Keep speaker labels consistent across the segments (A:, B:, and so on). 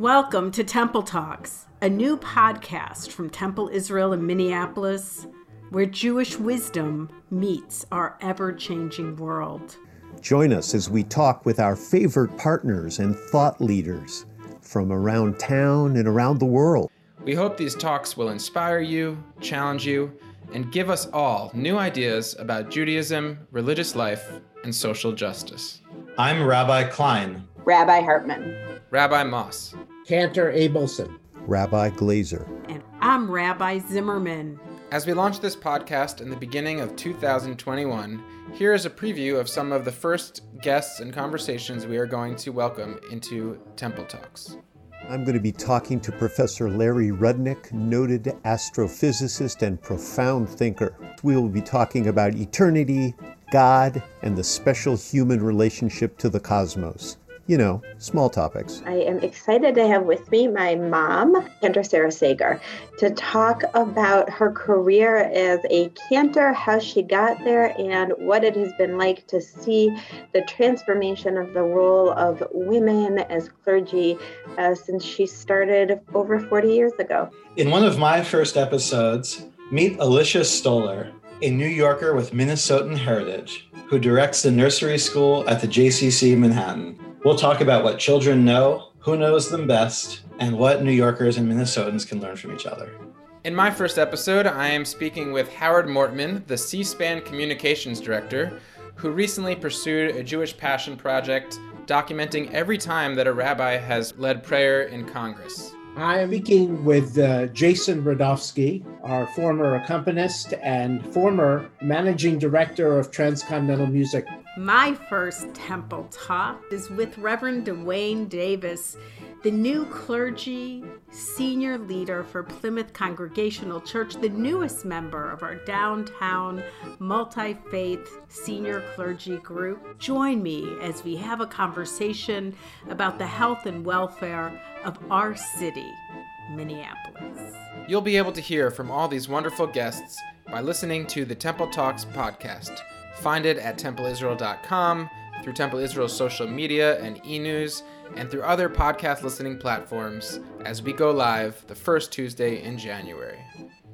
A: Welcome to Temple Talks, a new podcast from Temple Israel in Minneapolis, where Jewish wisdom meets our ever changing world.
B: Join us as we talk with our favorite partners and thought leaders from around town and around the world.
C: We hope these talks will inspire you, challenge you, and give us all new ideas about Judaism, religious life, and social justice.
D: I'm Rabbi Klein.
E: Rabbi Hartman.
C: Rabbi Moss.
F: Cantor Abelson.
B: Rabbi Glazer.
A: And I'm Rabbi Zimmerman.
C: As we launch this podcast in the beginning of 2021, here is a preview of some of the first guests and conversations we are going to welcome into Temple Talks.
B: I'm going to be talking to Professor Larry Rudnick, noted astrophysicist and profound thinker. We will be talking about eternity, God, and the special human relationship to the cosmos you know, small topics.
E: I am excited to have with me my mom, Cantor Sarah Sager, to talk about her career as a cantor, how she got there, and what it has been like to see the transformation of the role of women as clergy uh, since she started over 40 years ago.
D: In one of my first episodes, meet Alicia Stoller, a New Yorker with Minnesotan heritage who directs the nursery school at the JCC Manhattan. We'll talk about what children know, who knows them best, and what New Yorkers and Minnesotans can learn from each other.
C: In my first episode, I am speaking with Howard Mortman, the C SPAN Communications Director, who recently pursued a Jewish Passion Project documenting every time that a rabbi has led prayer in Congress.
F: I'm speaking with uh, Jason Radofsky, our former accompanist and former managing director of Transcontinental Music
A: my first temple talk is with Reverend DeWayne Davis, the new clergy senior leader for Plymouth Congregational Church, the newest member of our downtown multi faith senior clergy group. Join me as we have a conversation about the health and welfare of our city, Minneapolis.
C: You'll be able to hear from all these wonderful guests by listening to the Temple Talks podcast. Find it at templeisrael.com, through Temple Israel's social media and e news, and through other podcast listening platforms as we go live the first Tuesday in January.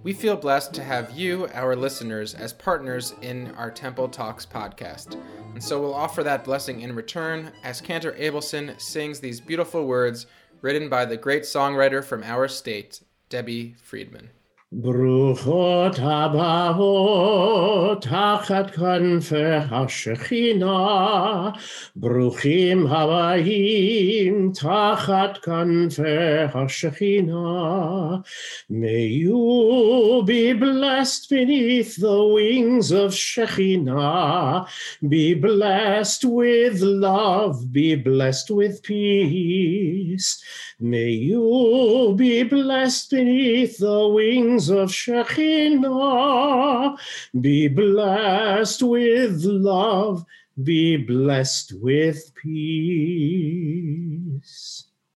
C: We feel blessed to have you, our listeners, as partners in our Temple Talks podcast. And so we'll offer that blessing in return as Cantor Abelson sings these beautiful words written by the great songwriter from our state, Debbie Friedman.
F: ברוכות הבאות תחת כנפי השכינה, ברוכים הבאים תחת כנפי השכינה. May be blessed beneath the wings of Shekhinah, be blessed with love, be blessed with peace. May you be blessed beneath the wings of Shekhinah. Be blessed with love, be blessed with peace.